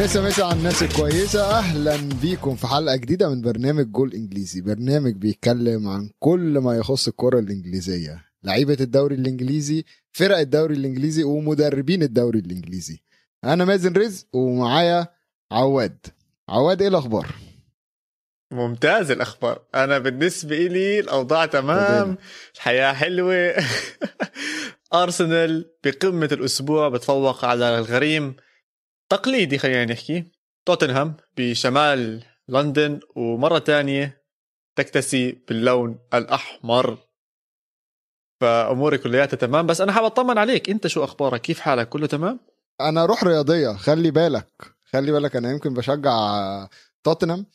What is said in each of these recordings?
مسا مسا على الناس الكويسة أهلا بيكم في حلقة جديدة من برنامج جول إنجليزي. برنامج بيتكلم عن كل ما يخص الكرة الإنجليزية. لعيبة الدوري الإنجليزي فرق الدوري الإنجليزي ومدربين الدوري الإنجليزي. أنا مازن رزق ومعايا عواد. عواد إيه الأخبار؟ ممتاز الأخبار. أنا بالنسبة لي الأوضاع تمام. الحياة حلوة. أرسنال بقمة الأسبوع بتفوق على الغريم. تقليدي خلينا نحكي. توتنهام بشمال لندن ومرة تانية تكتسي باللون الأحمر. فأموري كلياتها تمام. بس أنا حابب أطمن عليك. أنت شو أخبارك؟ كيف حالك؟ كله تمام؟ أنا روح رياضية. خلي بالك. خلي بالك أنا يمكن بشجع توتنهام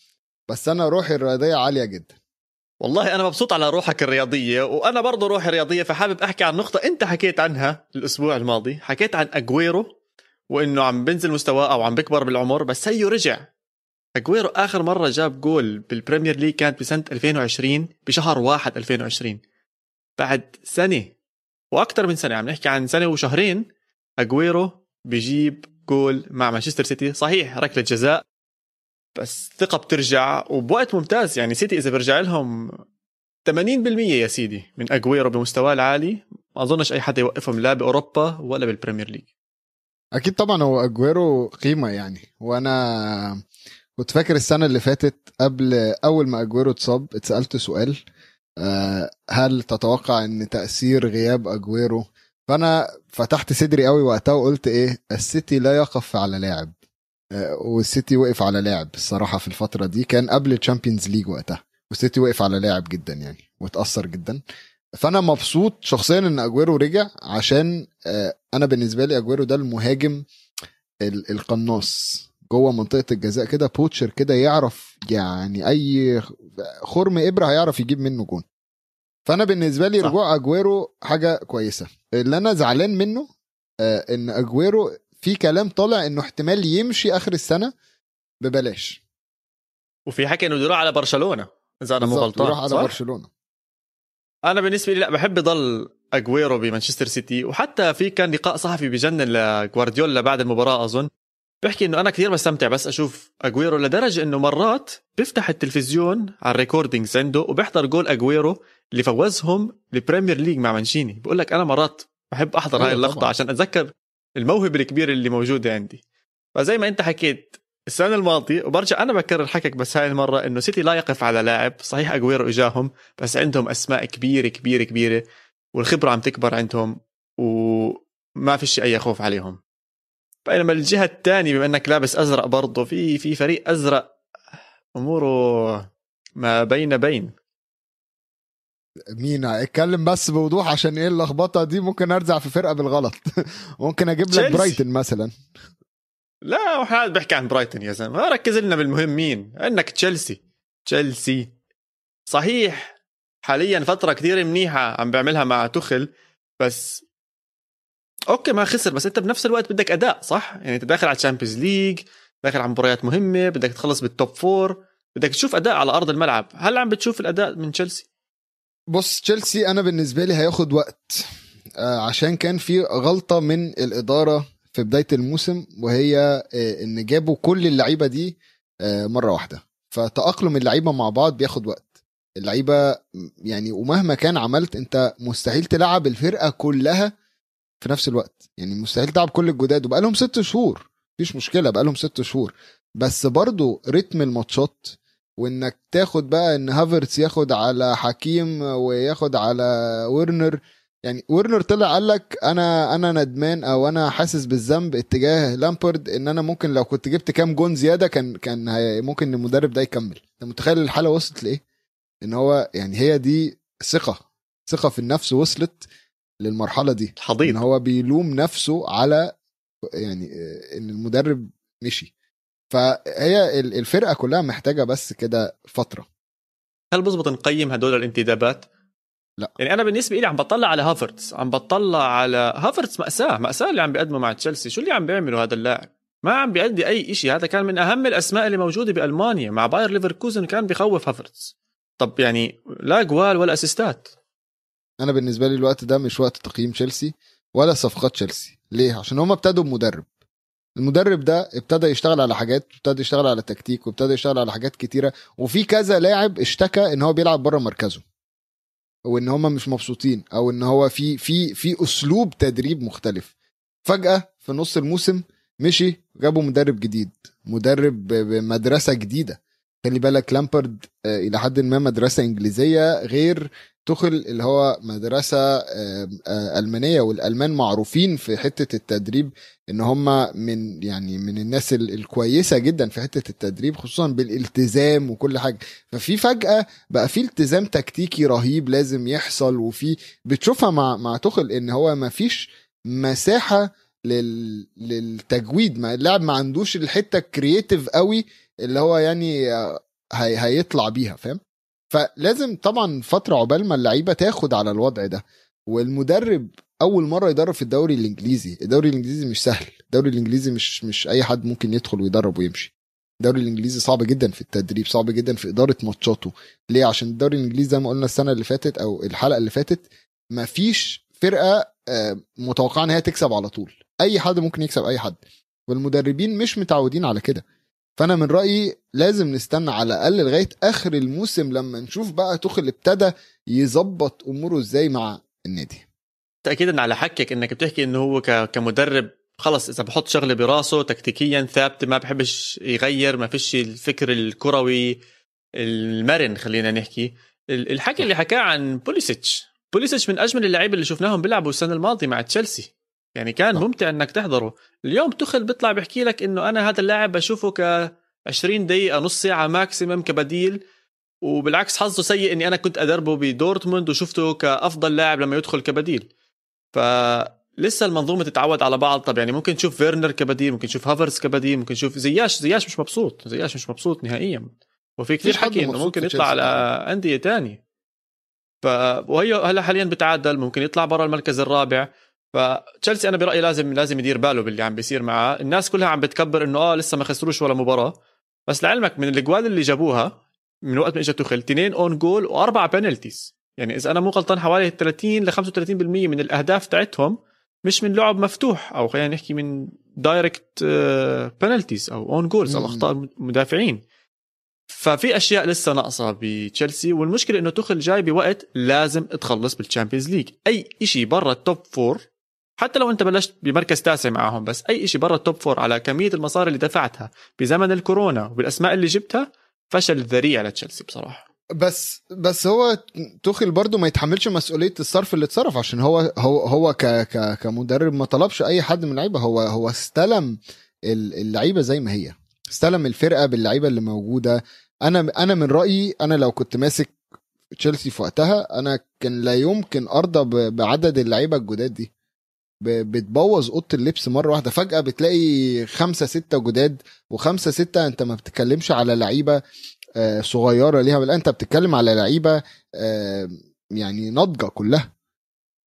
بس أنا روحي الرياضية عالية جدا. والله أنا مبسوط على روحك الرياضية وأنا برضه روحي رياضيه فحابب أحكي عن نقطة أنت حكيت عنها الأسبوع الماضي. حكيت عن أجويرو. وإنه عم بنزل مستواه أو عم بكبر بالعمر بس هيو رجع. أجويرو آخر مرة جاب جول بالبريمير ليج كانت بسنة 2020 بشهر واحد 2020 بعد سنة وأكثر من سنة عم نحكي عن سنة وشهرين أجويرو بيجيب جول مع مانشستر سيتي. صحيح ركلة جزاء بس ثقة بترجع وبوقت ممتاز. يعني سيتي إذا برجع لهم 80% يا سيدي من أجويرو بمستواه العالي. ما أظنش أي حدا يوقفهم لا بأوروبا ولا بالبريمير ليج أكيد طبعا هو أجويرو قيمة يعني. وأنا كنت فاكر السنة اللي فاتت قبل أول ما أجويرو اتصاب اتسألت سؤال آه، هل تتوقع إن تأثير غياب أجويرو؟ فأنا فتحت صدري قوي وقتها وقلت إيه السيتي لا يقف على لاعب آه، والسيتي وقف على لاعب الصراحة في الفترة دي. كان قبل الشامبيونز ليج وقتها والسيتي وقف على لاعب جدا يعني واتاثر جدا. فأنا مبسوط شخصيا إن أجويرو رجع عشان آه، أنا بالنسبة لي أجويرو ده المهاجم ال- القناص جوه منطقة الجزاء كده. poacher كده يعرف يعني أي خرم إبرة هيعرف يجيب منه جون. فأنا بالنسبة لي صح. رجوع أجويرو حاجة كويسة. اللي أنا زعلان منه آه، إن أجويرو في كلام طالع إنه احتمال يمشي آخر السنة ببلاش. وفي حكي بده يروح على برشلونة إذا أنا مو غلطان يروح على؟ برشلونة. أنا بالنسبة لي لا بحب يضل أجويرو بمانشستر سيتي وحتى في كان لقاء صحفي بجنن لجوارديولا بعد المباراة أظن بحكي إنه أنا كثير بستمتع بس أشوف أجويرو لدرجة إنه مرات بيفتح التلفزيون على ال recordings عنده وبيحضر جول أجويرو اللي فوزهم البريمير ليج مع مانشيني بقول لك أنا مرات بحب أحضر هاي أيوة اللقطة طبعاً. عشان أتذكر الموهبة الكبيرة اللي موجودة عندي فزي ما أنت حكيت السنة الماضية وبرجع أنا بكرر حكك بس هاي المرة إنه سيتي لا يقف على لاعب صحيح اجويرو إجاهم بس عندهم أسماء كبيرة كبيرة كبيرة والخبرة عم تكبر عندهم وما في شيء أي خوف عليهم. بينما الجهة الثانية بما إنك لابس أزرق برضه في في فريق أزرق أموره ما بين بين. مين؟ اتكلم بس بوضوح عشان إيه اللخبطة دي؟ ممكن ارزع في فرقة بالغلط. ممكن أجيب لك. برايتن مثلا. لا وحاد بحكي عن برايتون يا زلمة. ركز لنا بالمهمين. عندك تشيلسي. تشيلسي صحيح حاليا فترة كثير منيحة عم بيعملها مع تخل بس أوكي ما خسر بس أنت بنفس الوقت بدك أداء صح؟ يعني أنت داخل على ال Champions League داخل على مباريات مهمة بدك تخلص بال top four بدك تشوف أداء على أرض الملعب. هل عم بتشوف الأداء من تشيلسي؟ بص تشيلسي أنا بالنسبة لي هياخد وقت آه، عشان كان في غلطة من الإدارة في بداية الموسم وهي آه، إن جابوا كل اللعيبة دي آه، مرة واحدة. فتأقلم اللعيبة مع بعض بياخد وقت. اللعيبة يعني ومهما كان عملت أنت مستحيل تلعب الفرقة كلها في نفس الوقت. يعني مستحيل تلعب كل الجداد وبقالهم ست شهور. مفيش مشكلة بقالهم ست شهور. بس برضو رتم الماتشات وإنك تاخد بقى إن هافرتس ياخد على حكيم وياخد على ورنر يعني ورنر طلع قال لك أنا أنا ندمان أو أنا حاسس بالذنب اتجاه لامبرد إن أنا ممكن لو كنت جبت كام جون زيادة كان كان ممكن المدرب ده يكمل. أنت متخيل الحالة وصلت لإيه؟ إن هو يعني هي دي ثقة ثقة في النفس وصلت للمرحلة دي. إن الحضيض هو بيلوم نفسه على يعني آه، إن المدرب مشي. فهي ال- الفرقة كلها محتاجة بس كده فترة. هل بزبط نقيم هدول الانتدابات؟ لا. يعني أنا بالنسبة لي عم بطلع على هافرتس عم بطلع على هافرتس مأساة مأساة اللي عم بيقدمه مع تشيلسي. شو اللي عم بيعمله هذا اللاعب؟ ما عم بيأدي أي شيء هذا كان من أهم الأسماء اللي موجودة بألمانيا مع باير ليفركوزن كان بيخوف هافرتس. طب يعني لا اجوال ولا أسيستات. أنا بالنسبة لي الوقت ده مش وقت تقييم تشيلسي ولا صفقات تشيلسي. ليه؟ عشان هم ابتدوا بمدرب. المدرب ده ابتدى يشتغل على حاجات ابتدى يشتغل على تكتيك وابتدى يشتغل على حاجات كتيرة. وفي كذا لاعب اشتكى إن هو بيلعب بره مركزه. وان هم مش مبسوطين أو إن هو في في في أسلوب تدريب مختلف. فجأة في نص الموسم مشي جابوا مدرب جديد مدرب بمدرسة جديدة. خلي بالك لامبرد آه، إلى حد ما مدرسة إنجليزية غير تخل اللي هو مدرسة آه، ألمانية والألمان معروفين في حتة التدريب إن هم من يعني من الناس الكويسة جدا في حتة التدريب خصوصا بالالتزام وكل حاجة. ففي فجأة بقى في التزام تكتيكي رهيب لازم يحصل وفي بتشوفها مع مع تخل إن هو ما فيش مساحة لل... للتجويد. ما اللاعب ما عندوش الحتة الكرييتيف قوي اللي هو يعني هي... هيطلع بيها فاهم؟ فلازم طبعا فترة عقبال ما اللعيبة تاخد على الوضع ده. والمدرب أول مرة يدرب في الدوري الإنجليزي. الدوري الإنجليزي مش سهل. الدوري الإنجليزي مش مش أي حد ممكن يدخل ويدرب ويمشي. الدوري الإنجليزي صعب جدا في التدريب صعب جدا في إدارة ماتشاته. ليه؟ عشان الدوري الإنجليزي زي ما قلنا السنة اللي فاتت أو الحلقة اللي فاتت مفيش فرقة آه، متوقعة إن هي تكسب على طول. أي حد ممكن يكسب أي حد. والمدربين مش متعودين على كده. فانا من رأيي لازم نستنى على الأقل لغاية آخر الموسم لما نشوف بقى تخل ابتدى يظبط أموره إزاي مع النادي. تاكيدا على حكيك إنك بتحكي انه هو كمدرب خلص إذا بحط شغله براسه تكتيكيا ثابته ما بحبش يغير ما فيش الفكر الكروي المرن خلينا نحكي. الحكي اللي حكاه عن بوليسيتش. بوليسيتش من أجمل اللعيبة اللي شفناهم بيلعبوا السنة الماضية مع تشيلسي. يعني كان ممتع إنك تحضره. اليوم تخل بيطلع بيحكي لك إنه أنا هذا اللاعب بشوفه ك 20 دقيقة نص ساعة maximum كبديل وبالعكس حظه سيء إني أنا كنت أدربه بدورتموند وشفته كأفضل لاعب لما يدخل كبديل. فلسه المنظومة تتعود على بعض. طب يعني ممكن تشوف فيرنر كبديل ممكن تشوف هافرتس كبديل ممكن تشوف زياش زياش مش مبسوط زياش مش مبسوط نهائيا. وفي كثير حكي إنه ممكن يطلع على أندية تانية. ف وهي هلا حاليا بتعادل ممكن يطلع برا المركز الرابع. فتشيلسي أنا برأيي لازم لازم يدير باله باللي عم بيصير معاه. الناس كلها عم بتكبر إنه آه لسه ما خسروش ولا مباراة. بس لعلمك من الأجوال اللي جابوها من وقت ما اجى تخل اثنين own goal وأربع penalties يعني إذا أنا مو غلطان حوالي 30 ل 35% من الأهداف تاعتهم مش من لعب مفتوح أو خلينا نحكي من direct penalties أو own goals أو أخطاء مدافعين. ففي أشياء لسه ناقصة بتشيلسي والمشكلة إنه تخل جاي بوقت لازم تخلص بال Champions League أي شيء برا ال top four حتى لو انت بلشت بمركز تاسع معاهم بس أي شيء برا ال top four على كمية المصاري اللي دفعتها بزمن الكورونا وبالاسماء اللي جبتها فشل ذريع لتشيلسي بصراحة. بس بس هو توخيل برضو ما يتحملش مسؤولية الصرف اللي اتصرف عشان هو هو هو ك ك كمدرب ما طلبش أي حد من اللعيبه هو هو استلم اللعيبة زي ما هي. استلم الفرقة باللعيبة اللي موجودة. أنا أنا من رأيي أنا لو كنت ماسك تشيلسي في وقتها أنا كان لا يمكن أرضى بعدد اللعيبة الجداد دي. بتبوظ أوضة اللبس مرة واحدة. فجأة بتلاقي خمسة ستة جداد وخمسة ستة أنت ما بتتكلمش على لعيبة آه، صغيرة ليها لا أنت بتتكلم على لعيبة آه، يعني ناضجة كلها.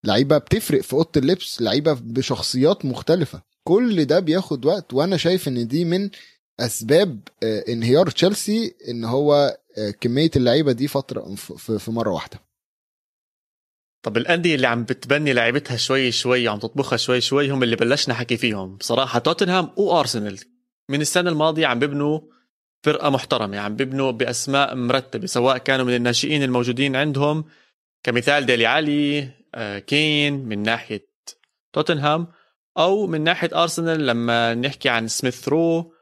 لعيبة بتفرق في أوضة اللبس لعيبة بشخصيات مختلفة. كل ده بياخد وقت وأنا شايف إن دي من أسباب آه، انهيار تشيلسي إن هو كمية اللعيبة دي فترة في مرة واحدة. طب الأندية اللي عم بتبني لعيبتها شوي شوي عم تطبخها شوي شوي هم اللي بلشنا حكي فيهم. بصراحة توتنهام وارسنال من السنة الماضية عم بيبنوا فرقة محترمة عم بيبنوا بأسماء مرتبة سواء كانوا من الناشئين الموجودين عندهم كمثال ديلي علي آه، كين من ناحية توتنهام أو من ناحية أرسنال لما نحكي عن سميث رو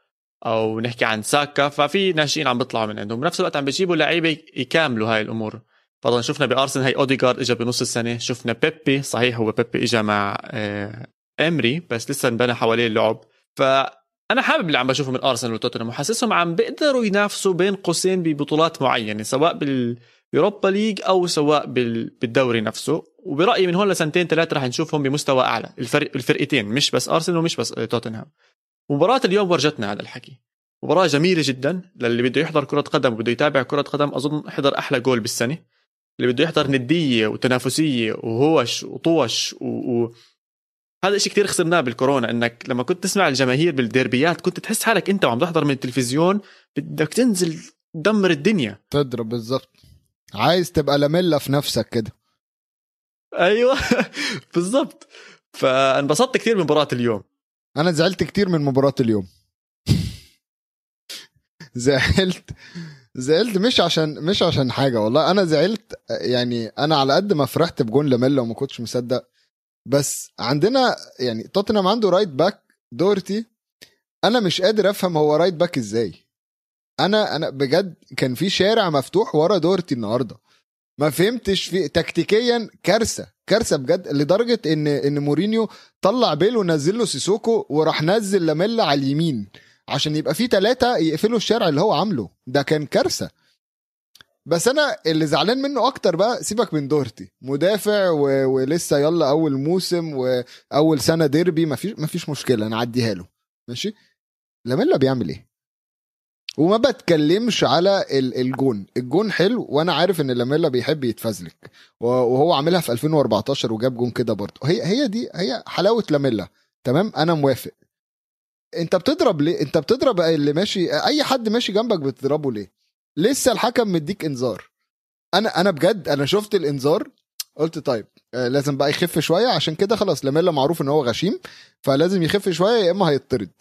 أو نحكي عن ساكا ففي ناشئين عم بيطلعوا من عندهم. بنفس الوقت عم بيجيبوا لعيبة يكاملوا هاي الأمور. فرضا شفنا بارسنال هي اوديجارد اجى بنص السنة. شفنا بيبي صحيح هو بيبي اجى مع إمري آه، بس لسه انبنى حواليه اللعب. فأنا حابب اللي عم بشوفه من أرسنال وتوتنهام وحاسسهم عم بيقدروا ينافسوا بين قوسين ببطولات معينة سواء بال Europa League أو سواء بالدوري نفسه. وبرأيي من هون لسنتين ثلاثة رح نشوفهم بمستوى أعلى الفرق الفرقتين مش بس أرسنال ومش بس توتنهام. مباراة اليوم ورجتنا هذا الحكي. مباراة جميلة جدا للي بده يحضر كرة قدم وبده يتابع كرة قدم أظن حضر أحلى جول بالسنة. اللي بده يحضر ندية وتنافسية وهوش وطوش و... و... هذا الشيء كثير خسرناه بالكورونا إنك لما كنت تسمع الجماهير بالديربيات كنت تحس حالك أنت وعم تحضر من التلفزيون بدك تنزل تدمر الدنيا. تضرب بالضبط. عايز تبقى لاميلا في نفسك كده. أيوه. بالضبط. فانبسطت كثير من مباراة اليوم. أنا زعلت كتير من مباراة اليوم. زعلت. زعلت مش عشان مش عشان حاجة والله. أنا زعلت يعني أنا على قد ما فرحت بجون لاميلا وما كنتش مصدق. بس عندنا يعني توتنهام عنده right back دورتي. أنا مش قادر أفهم هو right back إزاي. أنا أنا بجد كان في شارع مفتوح ورا دورتي النهارده. ما فهمتش في تكتيكيا كارثة كارثة بجد لدرجة إن إن مورينيو طلع بيل ونزل له سيسوكو وراح نزل لاميلا على اليمين. عشان يبقى في ثلاثة يقفلوا الشارع اللي هو عامله. ده كان كارثة. بس أنا اللي زعلان منه أكتر بقى سيبك من دورتي. مدافع و... ولسه يلا أول موسم وأول سنة ديربي مفيش مفيش مشكلة نعديها له. ماشي؟ لاميلا بيعمل إيه؟ وما بتكلمش على ال- الجون. الجون حلو وأنا عارف إن لاميلا بيحب يتفزلك. وهو عاملها في 2014 وجاب جون كده برضه. هي هي دي هي حلاوة لاميلا. تمام؟ أنا موافق. انت بتضرب ليه؟ انت بتضرب اللي ماشي اي حد ماشي جنبك بتضربه ليه؟ لسه الحكم مديك انذار. أنا أنا بجد أنا شفت الانذار قلت طيب آه، لازم بقى يخف شوية عشان كده خلاص لاميلا معروف إن هو غشيم فلازم يخف شوية يا إما هيطرد.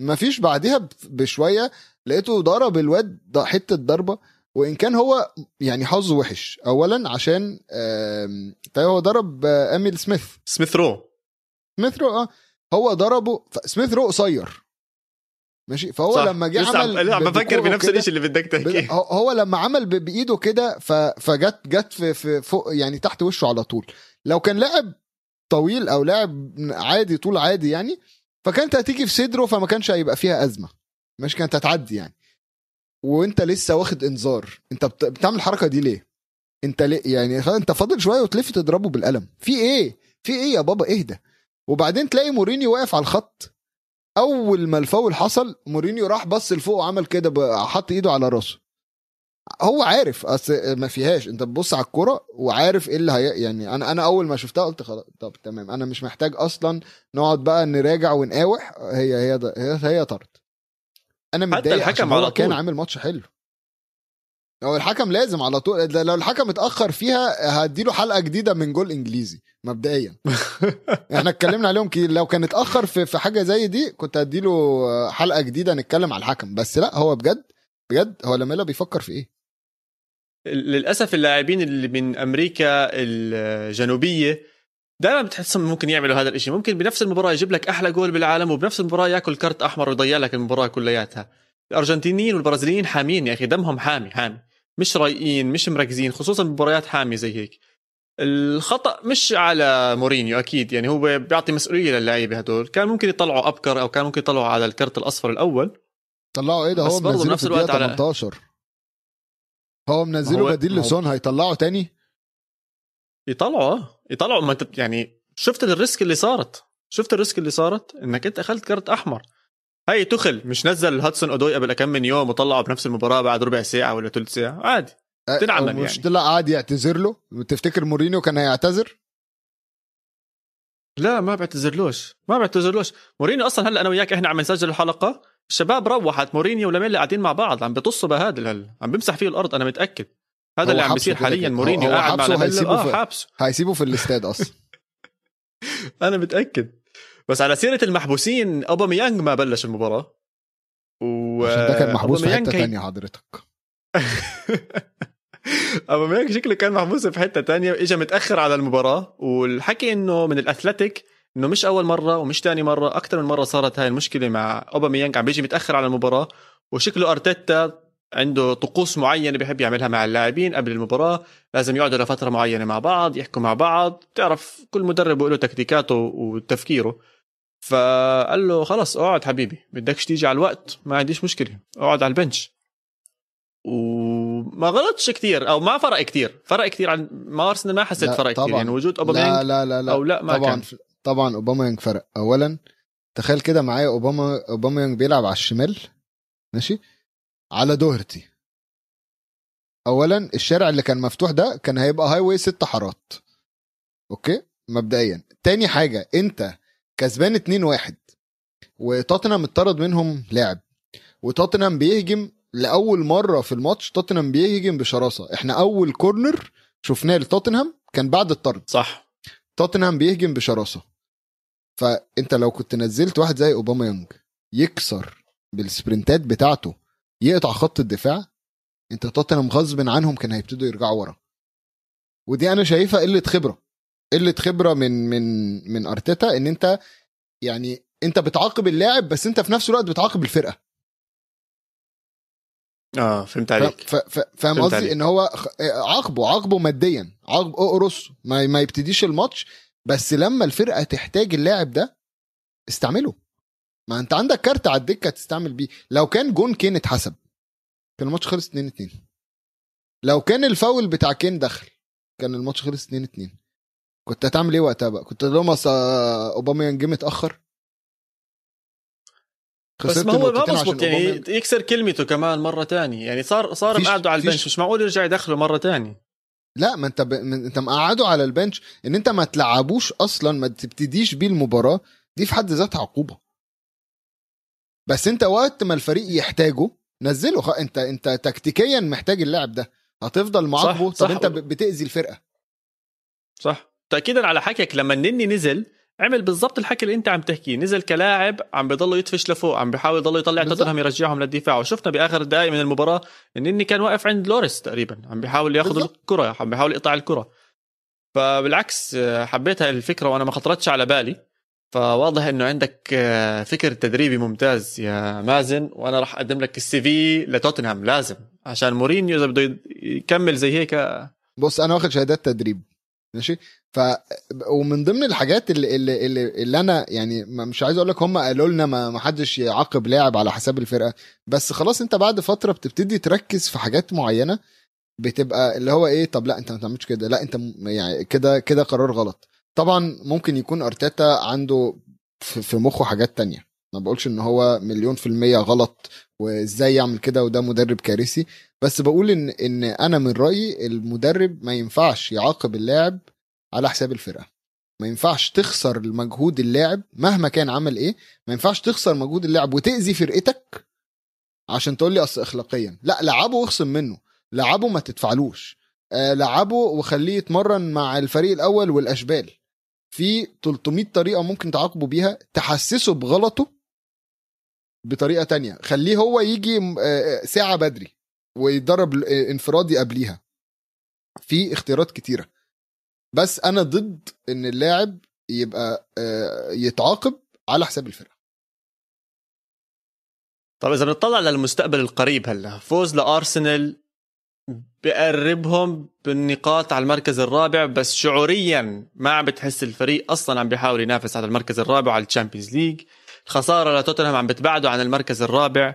مفيش بعديها بشوية لقيته ضرب الواد ده حتة ضربة وإن كان هو يعني حظه وحش. اولا عشان آم، هو ضرب آه، أميل سميث. سميث رو. سميث رو آه هو ضربه سميث رو قصير. ماشي؟ فهو صح. لما جه لسه عمل ب- بفكر بنفس الشيء اللي بدك تحكيه. هو- لما عمل بإيده كده فجت جت في, في فوق يعني تحت وشه على طول. لو كان لاعب طويل أو لاعب عادي طول عادي يعني فكانت هتيجي في صدره فما كانش هيبقى فيها أزمة. مش كانت هتعدي يعني. وأنت لسه واخد إنذار. أنت بت- بتعمل الحركة دي ليه؟ أنت ليه؟ يعني أنت فاضل شوية وتلف تضربه بالقلم. في إيه؟ في إيه يا بابا؟ اهدى. وبعدين تلاقي مورينيو واقف على الخط. أول ما الفاول حصل مورينيو راح بص لفوق وعمل كده حط إيده على راسه. هو عارف أصل ما فيهاش. أنت بتبص على الكرة وعارف إيه اللي هي يعني أنا أنا أول ما شفتها قلت خلاص طب تمام. أنا مش محتاج أصلا نقعد بقى نراجع ونقاوح. هي هي ده هي, هي طرد. أنا متضايق الحكم عشان على هو كان. عامل ماتش حلو. هو الحكم لازم على طول ده لو الحكم اتأخر فيها هديله حلقة جديدة من جول إنجليزي مبدئيا. إحنا اتكلمنا عليهم كتير لو كان اتأخر في في حاجة زي دي كنت هديله حلقة جديدة نتكلم على الحكم بس لا هو بجد بجد هو لاميلا بيفكر في إيه؟ للأسف اللاعبين اللي من أمريكا الجنوبية دائما بتحسهم ممكن يعملوا هذا الشيء ممكن بنفس المباراة يجيب لك أحلى جول بالعالم وبنفس المباراة يأكل كرت أحمر ويضيع لك المباراة كلياتها. الأرجنتينيين والبرازيليين حامين يا أخي دمهم حامي حامي. مش رايقين مش مركزين خصوصا بمباريات حاميه زي هيك. الخطأ مش على مورينيو أكيد. يعني هو بيعطي مسؤولية للعيبة هدول. كان ممكن يطلعوا أبكر أو كان ممكن يطلعوا على الكرت الأصفر الأول. طلعوا إيه ده؟ هو منزله بنفس الدقيقه الوقت على- 18 هو منزله بديل لسون هيطلعه تاني؟ يطلعوا يطلعوا ما أنت يعني شفت ال risk اللي صارت؟ شفت ال risk اللي صارت؟ إنك أنت أخذت كرت أحمر. هاي تخل. مش نزل هادسون أودوي قبل كم من يوم وطلعه بنفس المباراة بعد ربع ساعة ولا ثلث ساعة؟ عادي. أه، تنعمل مش يعني. طلع قاعد يعتذر له. تفتكر مورينيو كان هيعتذر؟ لا ما بعتذرلوش. ما بعتذرلوش. مورينيو أصلا هلأ أنا وياك إحنا عم نسجل الحلقة. الشباب روحت مورينيو ولاميلا قاعدين مع بعض عم بيطصوا بهادل هلا عم بيمسح فيه الأرض أنا متأكد. هذا اللي عم بيصير حاليا. مورينيو قاعد مع لاميلا آه حابسه. هيسيبه في الاستاد أصلا. أنا متأكد. بس على سيرة المحبوسين اوباميانج ما بلش المباراة. و عشان ده كان محبوس في حتة تانية حضرتك. اوباميانج شكله كان محبوس في حتة تانية. اجى متأخر على المباراة والحكي إنه من الاثلتيك إنه مش أول مرة ومش تاني مرة أكثر من مرة صارت هاي المشكلة مع اوباميانج عم بيجي متأخر على المباراة وشكله أرتيتا عنده طقوس معينة بيحب يعملها مع اللاعبين قبل المباراة. لازم يقعدوا لفترة معينة مع بعض يحكوا مع بعض بتعرف كل مدرب له تكتيكاته وتفكيره. فقال له خلص اقعد حبيبي بدكش تيجي على الوقت ما عنديش مشكلة اقعد على البنش. وما غلطش كثير أو ما فرق كثير فرق كثير عن ما أرسنال ما حسيت لا، فرق كثير. يعني وجود لا أوباميانج لا لا لا. أو لا ما طبعا كان. طبعا أوبا فرق. اولا تخيل كده معايا أوبا أوباميانج بيلعب على الشمال ماشي؟ على دوهرتي. اولا الشارع اللي كان مفتوح ده كان هيبقى highway ست حارات. okay؟ مبدئيا. تاني حاجة أنت كسبان 2 1 وتوتنهام اتطرد منهم لاعب وتوتنهام بيهجم لأول مرة في الماتش توتنهام بيهجم بشراسة. إحنا أول corner شفناه لتوتنهام كان بعد الطرد. صح. توتنهام بيهجم بشراسة. فأنت لو كنت نزلت واحد زي اوباما يونج يكسر بالسبرنتات بتاعته يقطع خط الدفاع انت توتنهام غصب عنهم كان هيبتدوا يرجعوا ورا. ودي أنا شايفها قلة خبرة. قلة خبرة من من من أرتيتا إن أنت يعني أنت بتعاقب اللاعب بس أنت في نفس الوقت بتعاقب الفرقة. آه فهمت عليك. فاهم قصدي. إن هو خ- عاقبه عاقبه ماديا. عاقب اقرص ما, ما يبتديش الماتش بس لما الفرقة تحتاج اللاعب ده استعمله. ما انت عندك card على الدكة تستعمل بيه. لو كان جون كين اتحسب كان الماتش خلص 2 2 لو كان الفاول بتاع كين دخل كان الماتش خلص 2 2 كنت هتعمل إيه وقتها بقى؟ كنت لما أوباميانج جه متأخر؟ بس ما هو ما يعني يكسر كلمته كمان مرة تانية يعني صار صار مقعده على البنش مش معقول يرجع يدخله مرة تانية لا ما انت ب... من... انت مقعده على البنش. ان انت ما تلعبوش أصلا ما تبتديش بيه المباراة دي في حد ذاتها عقوبة. بس انت وقت ما الفريق يحتاجه نزله خ... انت انت تكتيكيا محتاج اللاعب ده هتفضل معاقبه طب صح. انت. بتأذي الفرقة صح تاكيدا على حكيك لما النني نزل عمل بالضبط الحكي اللي انت عم تحكيه نزل كلاعب عم بيضل يدفش لفوق عم بيحاول يضل يطلع. توتنهام يرجعهم للدفاع وشفنا بآخر دقائق من المباراة النني كان واقف عند لوريس تقريبا عم بيحاول ياخذ. الكرة عم بيحاول يقطع الكرة فبالعكس حبيت هاي الفكرة وأنا ما خطرتش على بالي فواضح إنه عندك آه، فكر تدريبي ممتاز يا مازن وأنا راح أقدم لك السي في لتوتنهام لازم عشان مورينيو إذا بده يكمل زي هيك. بص أنا واخد شهادات تدريب ماشي؟ ف ومن ضمن الحاجات اللي اللي, اللي, اللي أنا يعني مش عايز أقول لك هم قالوا لنا ما حدش يعاقب لاعب على حساب الفرقة بس خلاص أنت بعد فترة بتبتدي تركز في حاجات معينة بتبقى اللي هو إيه طب لا أنت ما تعملش كده لا أنت يعني كده كده قرار غلط. طبعا ممكن يكون أرتيتا عنده في مخه حاجات تانية. ما بقولش إن هو مليون في المية غلط وإزاي يعمل كده وده مدرب كارثي بس بقول إن إن أنا من رأيي المدرب ما ينفعش يعاقب اللاعب على حساب الفرقة. ما ينفعش تخسر المجهود اللاعب مهما كان عمل إيه ما ينفعش تخسر مجهود اللاعب وتأذي فرقتك عشان تقول لي أصل اخلاقيا. لا لعبه واخصم منه. لعبه ما تدفعلوش. آه لعبه وخليه يتمرن مع الفريق الأول والأشبال. في 300 طريقة ممكن تعاقبه بيها تحسسه بغلطه بطريقة تانية. خليه هو يجي آه، ساعة بدري ويدرب آه، انفرادي قبليها. في اختيارات كتيرة. بس أنا ضد إن اللاعب يبقى آه، يتعاقب على حساب الفرقة. طب إذا بنطلع للمستقبل القريب هلا. فوز لأرسنال بقربهم بالنقاط على المركز الرابع بس شعوريا ما عم بتحس الفريق أصلا عم بيحاول ينافس على المركز الرابع على ال Champions League. الخسارة لتوتنهام عم بتبعده عن المركز الرابع.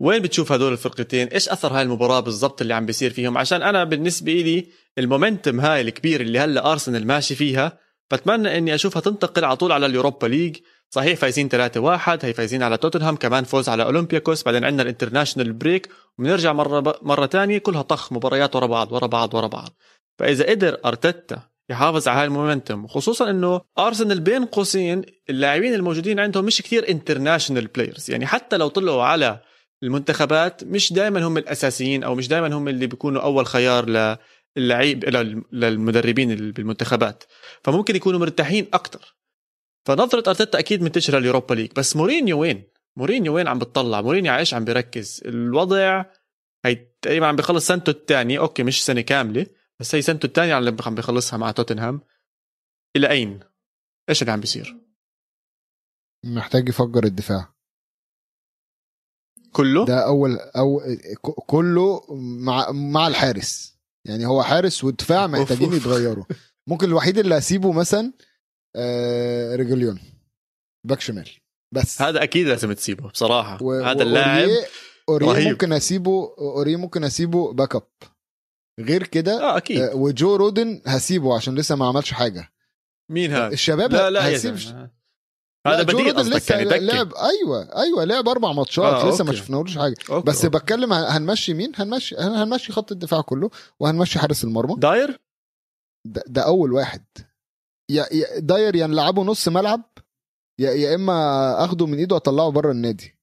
وين بتشوف هدول الفرقتين؟ إيش أثر هاي المباراة بالضبط اللي عم بيصير فيهم؟ عشان أنا بالنسبة لي ال momentum هاي الكبير اللي هلأ أرسنال ماشي فيها بتمنى إني أشوفها تنتقل على طول على ال Europa League. صحيح فايزين 3 1 هي فايزين على توتنهام كمان فوز على أولمبياكوس بعدين عندنا ال international break وبنرجع مرة ب... مرة تانية كلها طخ مباريات ورا بعض ورا بعض ورا بعض. فإذا قدر أرتيتا يحافظ على هاي ال momentum وخصوصا إنه أرسنال بين قوسين اللاعبين الموجودين عندهم مش كثير international players يعني حتى لو طلعوا على المنتخبات مش دائما هم الأساسيين أو مش دائما هم اللي بيكونوا أول خيار للعيب لل- للمدربين بالمنتخبات. فممكن يكونوا مرتاحين أكثر فنظرة أرتيتا أكيد منتشرة ال Europa League. بس مورينيو وين؟ مورينيو وين عم بتطلع؟ مورينيو على إيش عم بيركز. الوضع هي تقريبا عم بيخلص سنته الثانية. okay مش سنة كاملة بس هي سنته الثانية اللي عم بيخلصها مع توتنهام. إلى أين؟ إيش اللي عم بيصير؟ محتاج يفجر الدفاع. كله؟ ده أول أو كله مع مع الحارس. يعني هو حارس ودفاع محتاجين. يتغيروا. ممكن الوحيد اللي اسيبه مثلا آه ريجوليون back شمال. بس. هذا أكيد لازم تسيبه بصراحة. و- هذا اللاعب رهيب. ممكن اسيبه أوريه ممكن اسيبه backup غير كده آه أكيد. آه وجو رودن هسيبه عشان لسه ما عملش حاجة. مين هذا؟ الشباب لا لا يا هسيب هذا بديل قصدك لسه يعني دكة. لعب. أيوه أيوه لعب أربع ماتشات آه، لسه ما. شفناهوش حاجة. okay، بس okay. بتكلم هن- هنمشي مين؟ هنمشي هنمشي خط الدفاع كله وهنمشي حارس المرمى. دير؟ ده, ده أول واحد. يا يا دير يا نلعبه نص ملعب يا يا إما أخده من إيده وأطلعه بره النادي.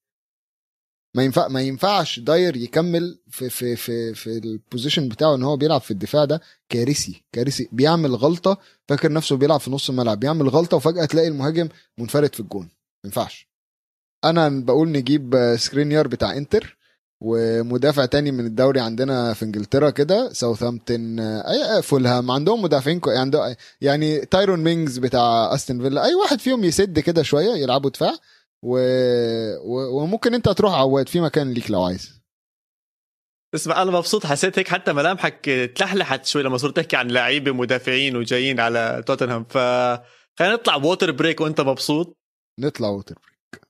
ما ينفع ما ينفعش دير يكمل في في في في ال position بتاعه إن هو بيلعب في الدفاع ده كارثي كارثي. بيعمل غلطة فاكر نفسه بيلعب في نص الملعب بيعمل غلطة وفجأة تلاقي المهاجم منفرد في الجون. ما ينفعش. أنا بقول نجيب سكرينيار بتاع إنتر ومدافع تاني من الدوري عندنا في إنجلترا كده ساوثهامبتون أو فولهام عندهم مدافعين يعني تايرون مينجز بتاع استون فيلا أي واحد فيهم يسد كده شوية يلعبوا دفاع. و... و... وممكن انت تروح عواد في مكان ليك لو عايز. اسمع أنا مبسوط حسيت هيك حتى ملامحك تلحلحت شوي لما صرت تحكي عن لعيبة مدافعين وجايين على توتنهام. ف خلينا نطلع water break وأنت مبسوط. نطلع water break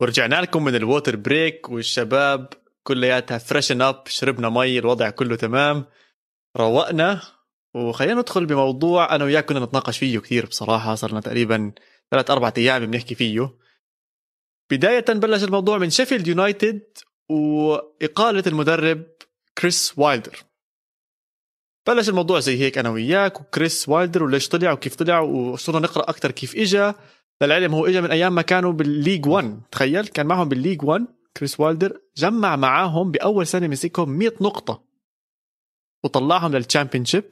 ورجعنا لكم من ال water break والشباب كلياتها freshen up شربنا مي الوضع كله تمام. روقنا وخلينا ندخل بموضوع أنا وياك كنا نتناقش فيه كثير بصراحة صرنا تقريبا ثلاث أربع أيام بنحكي فيه. بداية بلش الموضوع من شيفيلد يونايتد وإقالة المدرب كريس وايلدر بلش الموضوع زي هيك أنا وياك وكريس وايلدر وليش طلع وكيف طلع وصرنا نقرأ أكثر كيف اجى للعلم هو اجى من أيام ما كانوا بال League 1 تخيل كان معهم بال League 1 كريس وايلدر جمع معاهم بأول سنة مسكهم 100 نقطة وطلعهم لل Championship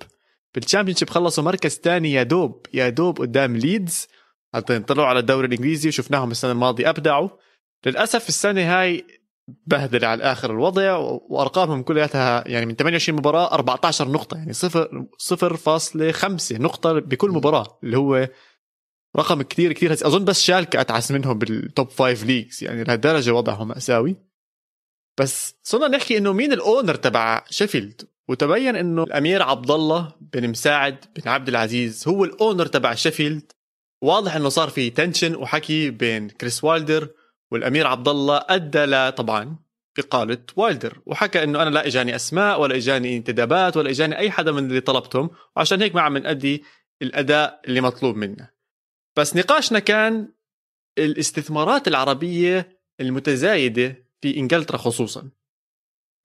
بال Championship خلصوا مركز ثاني يا دوب يا دوب قدام ليدز بعدين طلعوا على الدوري الإنجليزي وشفناهم السنة الماضية أبدعوا. للأسف السنة هاي بهدل على الآخر الوضع وأرقامهم كلياتها يعني من 28 مباراة 14 نقطة يعني صفر صفر فاصلة خمسة نقطة بكل مباراة اللي هو رقم كثير كثير هز... أظن بس شالكة أتعس منهم بال top five leagues يعني لهالدرجة وضعهم مأساوي. بس صرنا نحكي إنه مين ال owner تبع شيفيلد وتبين إنه الأمير عبد الله بن مساعد بن عبد العزيز هو ال owner تبع شيفيلد واضح إنه صار في tension وحكي بين كريس وايلدر والأمير عبد الله أدى ل طبعا اقاله وايلدر وحكى إنه أنا لا إجاني أسماء ولا إجاني انتدابات ولا إجاني أي حدا من اللي طلبتهم وعشان هيك ما عم نأدي الأداء اللي مطلوب منا بس نقاشنا كان الاستثمارات العربية المتزايدة في إنجلترا خصوصا.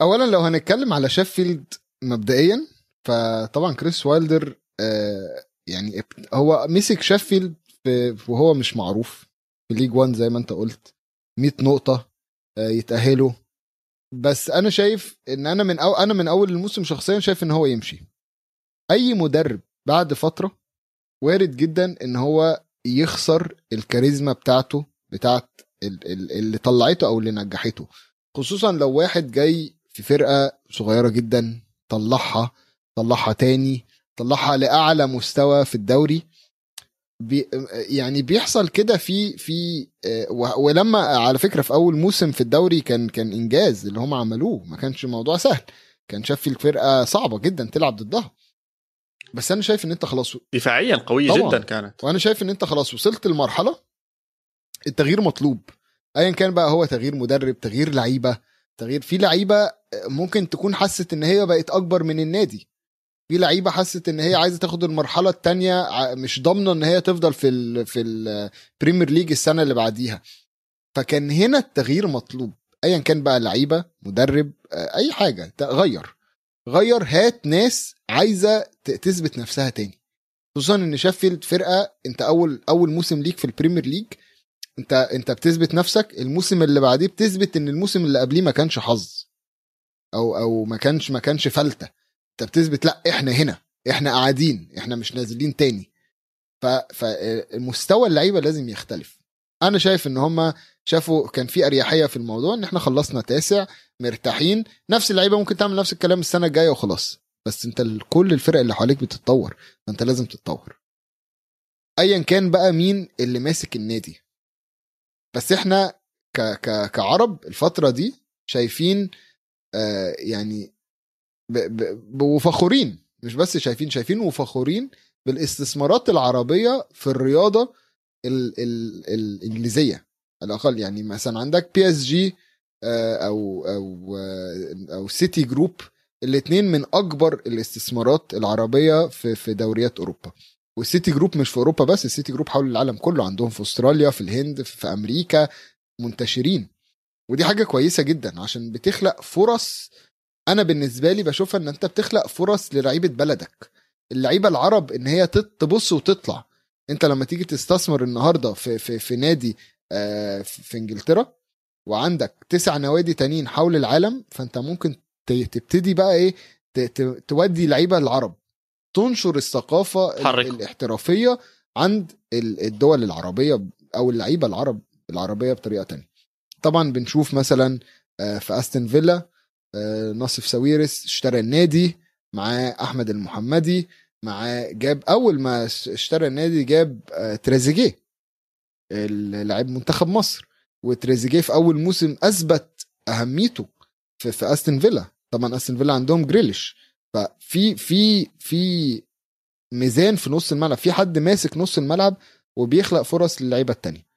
اولا لو هنتكلم على شيفيلد مبدئيا فطبعا كريس وايلدر آه يعني هو مسك شيفيلد في- وهو مش معروف في League 1 زي ما أنت قلت 100 نقطة آه يتأهلوا بس أنا شايف إن أنا من أو أنا من أول الموسم شخصيا شايف إن هو يمشي. أي مدرب بعد فترة وارد جدا إن هو يخسر الكاريزما بتاعته بتاعت ال- ال- اللي طلعته أو اللي نجحته. خصوصا لو واحد جاي في فرقة صغيرة جدا طلعها طلعها تاني طلعها لأعلى مستوى في الدوري. بي يعني بيحصل كده في في آه، ولما على فكرة في أول موسم في الدوري كان كان إنجاز اللي هم عملوه. ما كانش موضوع سهل. كان شاف فرقه صعبة جدا تلعب ضدها. بس أنا شايف إن أنت خلاص دفاعيا قوية طبعاً. جدا كانت. وأنا شايف إن أنت خلاص وصلت لمرحلة التغيير مطلوب. ايا كان بقى هو تغيير مدرب تغيير لعيبة تغيير في لعيبة ممكن تكون حست إن هي بقت أكبر من النادي. في لعيبة حست إن هي عايزة تاخد المرحلة التانية ع- مش ضامنة إن هي تفضل في ال في ال Premier League السنة اللي بعديها. فكان هنا التغيير مطلوب. ايا كان بقى لعيبة مدرب آه، أي حاجة ت- غير هات ناس عايزة تثبت نفسها تاني. خصوصا إن شيفيلد فرقة أنت أول أول موسم ليك في ال Premier League أنت أنت بتثبت نفسك. الموسم اللي بعديه بتثبت إن الموسم اللي قبليه ما كانش حظ. أو أو ما كانش ما كانش فلتة. أنت بتثبت لأ إحنا هنا. إحنا قاعدين. إحنا مش نازلين تاني. ف فمستوى اللعيبة لازم يختلف. أنا شايف إن هم شافوا كان في أريحية في الموضوع إن إحنا خلصنا تاسع. مرتاحين. نفس اللعيبة ممكن تعمل نفس الكلام السنة الجاية وخلاص. بس انت كل الفرق اللي حواليك بتتطور. فانت لازم تتطور. ايا كان بقى مين اللي ماسك النادي. بس إحنا ك ك كعرب الفترة دي شايفين آه يعني ب ب- وفخورين. مش بس شايفين شايفين وفخورين بالاستثمارات العربية في الرياضة ال ال الإنجليزية. على الأقل يعني مثلا عندك PSG أو أو آه، أو سيتي جروب الاثنين من أكبر الاستثمارات العربية في في دوريات أوروبا. والسيتي جروب مش في أوروبا بس السيتي جروب حول العالم كله. عندهم في أستراليا في الهند في أمريكا منتشرين. ودي حاجة كويسة جدا عشان بتخلق فرص. أنا بالنسبة لي بشوفها إن أنت بتخلق فرص للعيبة بلدك. اللعيبة العرب إن هي تبص وتطلع. أنت لما تيجي تستثمر النهارده في في في نادي آه، في إنجلترا وعندك تسع نوادي تانيين حول العالم فانت ممكن تبتدي بقى إيه تودي لعيبة العرب. تنشر الثقافة ال- تحركهم. الاحترافية عند ال- الدول العربية أو اللعيبة العرب العربية بطريقة تانية. طبعا بنشوف مثلا آه، في أستون فيلا آه، ناصف ساويرس اشترى النادي معاه أحمد المحمدي معاه جاب أول ما اشترى النادي جاب آه، تريزيجيه لاعب منتخب مصر. وتريزيجيه في أول موسم أثبت أهميته في, في أستون فيلا. طبعا أستون فيلا عندهم جريليش. ففي في في ميزان في نص الملعب. في حد ماسك نص الملعب وبيخلق فرص للعيبة التانية.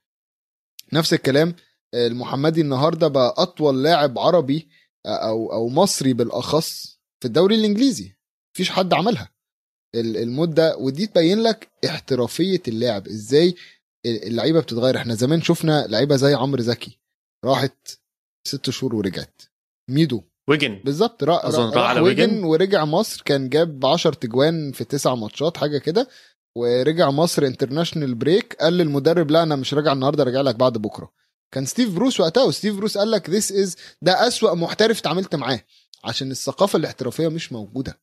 نفس الكلام آه، المحمدي النهارده بقى أطول لاعب عربي آه، أو أو مصري بالأخص في الدوري الإنجليزي. مفيش حد عملها. ال- المدة ودي تبين لك احترافية اللاعب. إزاي اللعيبة بتتغير. إحنا زمان شفنا لعيبة زي عمرو زكي راحت ست شهور ورجعت. ميدو. ويجن. بالظبط. را... راح على ويجن. ورجع مصر. كان جاب 10 تجوان في تسع ماتشات حاجة كده. ورجع مصر international break قال للمدرب لا أنا مش راجع النهارده راجع لك بعد بكرة. كان ستيف بروس وقتها وستيف بروس قال لك this is ده أسوأ محترف اتعاملت معاه. عشان الثقافة الاحترافية مش موجودة.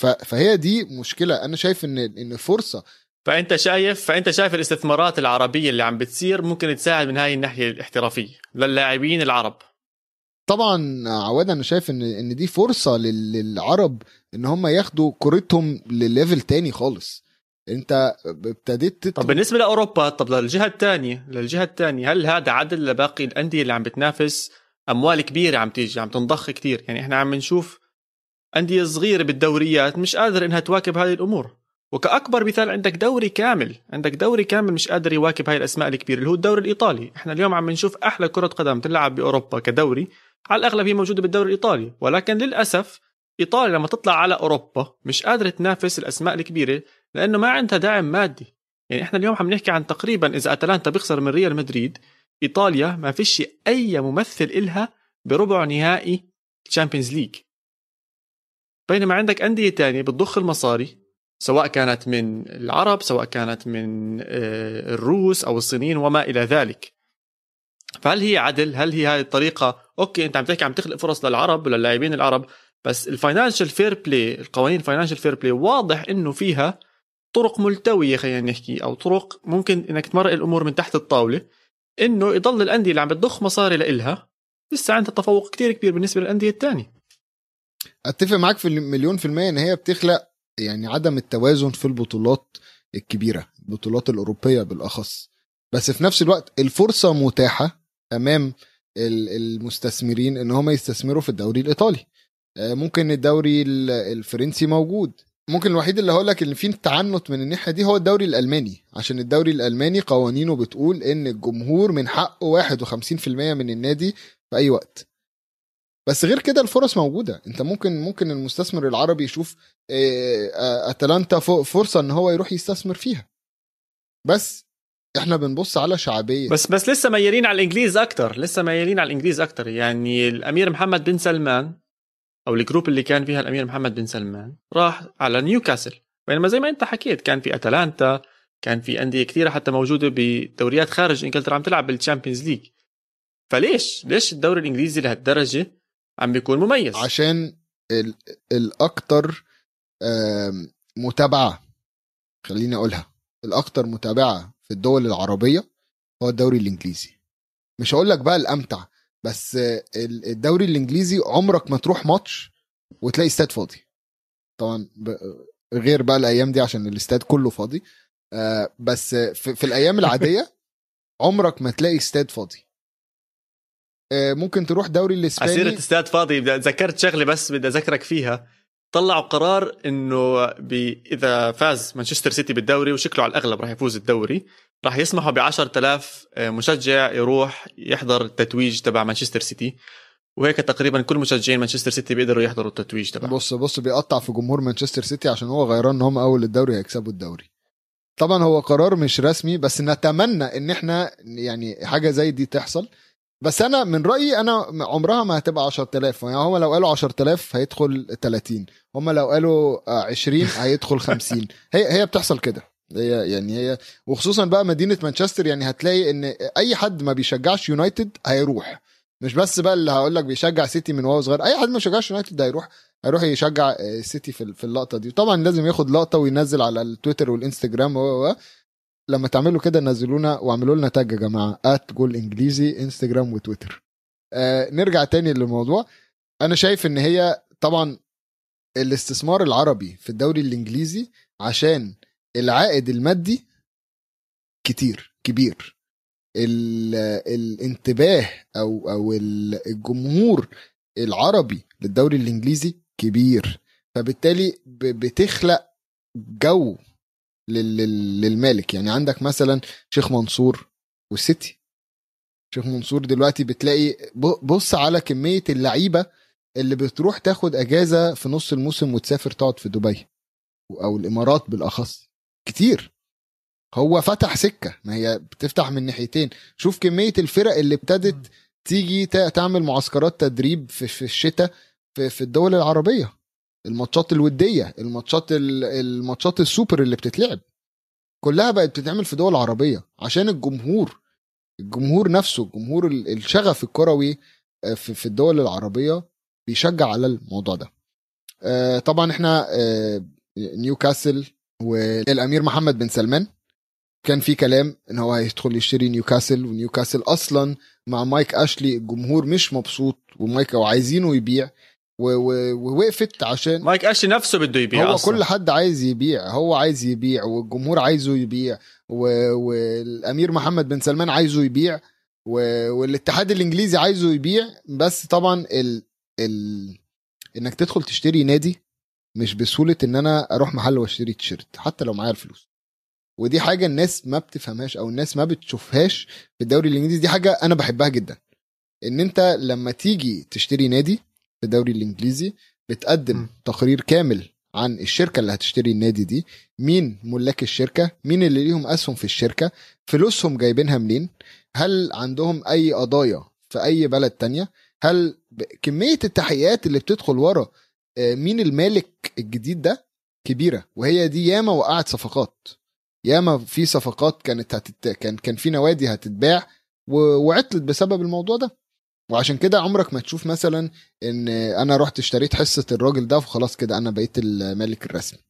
ف... فهي دي مشكلة. أنا شايف ان إن فرصة فأنت شايف فأنت شايف الاستثمارات العربية اللي عم بتصير ممكن تساعد من هاي الناحية الاحترافية للاعبين العرب. طبعا عواد أنا شايف ان إن دي فرصة لل- للعرب إن هم ياخدوا كورتهم لليفل تاني خالص. أنت ابتديت طب تطلب بالنسبة لأوروبا طب للجهة الثانية للجهة الثانية هل هذا عدل لباقي الأندية اللي عم بتنافس؟ أموال كبيرة عم تيجي عم تنضخ كتير. يعني إحنا عم نشوف أندية صغيرة بالدوريات مش قادر إنها تواكب هذه الأمور. وكأكبر مثال عندك دوري كامل عندك دوري كامل مش قادر يواكب هاي الأسماء الكبيرة اللي هو الدوري الإيطالي. إحنا اليوم عم نشوف أحلى كرة قدم تلعب بأوروبا كدوري على الأغلب هي موجودة بالدوري الإيطالي. ولكن للأسف إيطاليا لما تطلع على أوروبا مش قادرة تنافس الأسماء الكبيرة لأنه ما عندها دعم مادي. يعني إحنا اليوم عم نحكي عن تقريبا إذا أتلانتا بيخسر من ريال مدريد إيطاليا ما فيش أي ممثل إلها بربع نهائي Champions League بينما عندك أندية تانية بتضخ المصاري سواء كانت من العرب سواء كانت من آه، الروس أو الصينيين وما إلى ذلك. فهل هي عدل؟ هل هي هاي الطريقة؟ okay أنت عم تحكي عم تخلق فرص للعرب وللاعبين العرب بس ال financial fair play القوانين ال financial fair play واضح إنه فيها طرق ملتوية خلينا نحكي أو طرق ممكن إنك تمرق الأمور من تحت الطاولة إنه يضل الأندية اللي عم بتضخ مصاري لإلها لسه عندها تفوق كتير كبير بالنسبة للأندية الثانية أتفق معاك في المليون في المية إن هي بتخلق يعني عدم التوازن في البطولات الكبيرة البطولات الأوروبية بالأخص. بس في نفس الوقت الفرصة متاحة أمام ال- المستثمرين إن هم يستثمروا في الدوري الإيطالي. آه، ممكن الدوري ال- الفرنسي موجود. ممكن الوحيد اللي هقول لك إن في تعنت من الناحية دي هو الدوري الألماني. عشان الدوري الألماني قوانينه بتقول إن الجمهور من حقه 51% من النادي في أي وقت. بس غير كده الفرص موجودة. أنت ممكن ممكن المستثمر العربي يشوف أتلانتا ف- فرصة إن هو يروح يستثمر فيها. بس إحنا بنبص على شعبية. بس بس لسه ميالين على الإنجليز أكثر لسه ميالين على الإنجليز أكثر يعني الأمير محمد بن سلمان أو ال group اللي كان فيها الأمير محمد بن سلمان راح على نيوكاسل. بينما زي ما أنت حكيت كان في أتلانتا كان في أندية كثيرة حتى موجودة بدوريات خارج إنجلترا عم تلعب بال Champions League فليش؟ ليش الدوري الإنجليزي لهالدرجة عم بيكون مميز؟ عشان ال- الأكتر آم، متابعة. خليني أقولها. الأكتر متابعة في الدول العربية هو الدوري الإنجليزي. مش هقول لك بقى الأمتع بس ال- الدوري الإنجليزي عمرك ما تروح ماتش وتلاقي استاد فاضي. طبعا غير بقى الأيام دي عشان الاستاد كله فاضي. آه، بس في, الأيام العادية عمرك ما تلاقي استاد فاضي. آه، ممكن تروح دوري عسيرة الاسباني استاد فاضي. ذكرت شغله بس بدي أذكرك فيها. طلعوا قرار إنه. إذا فاز مانشستر سيتي بالدوري وشكله على الأغلب راح يفوز الدوري راح يسمحوا ب 10000 مشجع يروح يحضر التتويج تبع مانشستر سيتي. وهيك تقريبا كل مشجعين مانشستر سيتي بيقدروا يحضروا التتويج تبعه بص بص بيقطع في جمهور مانشستر سيتي عشان هو غيران إن هم أول الدوري هيكسبوا الدوري. طبعا هو قرار مش رسمي بس نتمنى إن إحنا يعني حاجة زي دي تحصل. بس أنا من رأيي أنا عمرها ما هتبقى 10000 يعني هم لو قالوا 10000 هيدخل 30 هم لو قالوا آه، 20 هيدخل 50 هي هي بتحصل كده. هي يعني هي وخصوصا بقى مدينة مانشستر يعني هتلاقي إن أي حد ما بيشجعش يونايتد هيروح. مش بس بقى اللي هقول لك بيشجع سيتي من وهو صغير أي حد ما بيشجعش يونايتد هيروح هيروح يشجع آه، سيتي في اللقطة دي. طبعا لازم ياخد لقطة وينزل على التويتر والإنستجرام و- لما تعملوا كده نزلونا واعملوا لنا تاج يا جماعة ات جول إنجليزي إنستجرام وتويتر. آه نرجع تاني للموضوع. أنا شايف إن هي طبعا الاستثمار العربي في الدوري الإنجليزي عشان العائد المادي كتير كبير. ال- الانتباه أو أو ال- الجمهور العربي للدوري الإنجليزي كبير. فبالتالي بتخلق جو للمالك. يعني عندك مثلا شيخ منصور والسيتي. شيخ منصور دلوقتي بتلاقي بص على كمية اللعيبة اللي بتروح تاخد أجازة في نص الموسم وتسافر تقعد في دبي. أو الإمارات بالأخص. كتير. هو فتح سكة. ما هي بتفتح من ناحيتين. شوف كمية الفرق اللي ابتدت تيجي تعمل معسكرات تدريب في, الشتاء في, في الدول العربية. الماتشات الودية الماتشات ال- الماتشات السوبر اللي بتتلعب. كلها بقت بتتعمل في دول عربية. عشان الجمهور الجمهور نفسه الجمهور ال- الشغف الكروي آه، في الدول العربية بيشجع على الموضوع ده. آه، طبعا إحنا آه، نيوكاسل والأمير محمد بن سلمان كان في كلام إن هو هيدخل يشتري نيوكاسل ونيوكاسل أصلا مع مايك أشلي الجمهور مش مبسوط ومايك وعايزينه يبيع. ووقفت عشان مايك اشي نفسه بده يبيع هو أصلاً. كل حد عايز يبيع هو عايز يبيع والجمهور عايزه يبيع و- والأمير محمد بن سلمان عايزه يبيع و- والاتحاد الإنجليزي عايزه يبيع بس طبعا ال... ال... إنك تدخل تشتري نادي مش بسهولة إن أنا أروح محل وأشتري تيشيرت حتى لو معايا الفلوس ودي حاجة الناس ما بتفهمهاش أو الناس ما بتشوفهاش في الدوري الإنجليزي دي حاجة أنا بحبها جدا إن أنت لما تيجي تشتري نادي في الدوري الإنجليزي بتقدم م. تقرير كامل عن الشركة اللي هتشتري النادي دي مين ملاك الشركة مين اللي ليهم أسهم في الشركة فلوسهم جايبينها منين هل عندهم أي قضايا في أي بلد تانية هل كمية التحقيقات اللي بتدخل ورا آه، مين المالك الجديد ده كبيرة وهي دي ياما وقعت صفقات ياما في صفقات كانت هتت... كان كان في نوادي هتتباع. وعطلت بسبب الموضوع ده وعشان كده عمرك ما تشوف مثلا إن أنا رحت اشتريت حصة الراجل ده وخلاص كده أنا بقيت المالك الرسمي.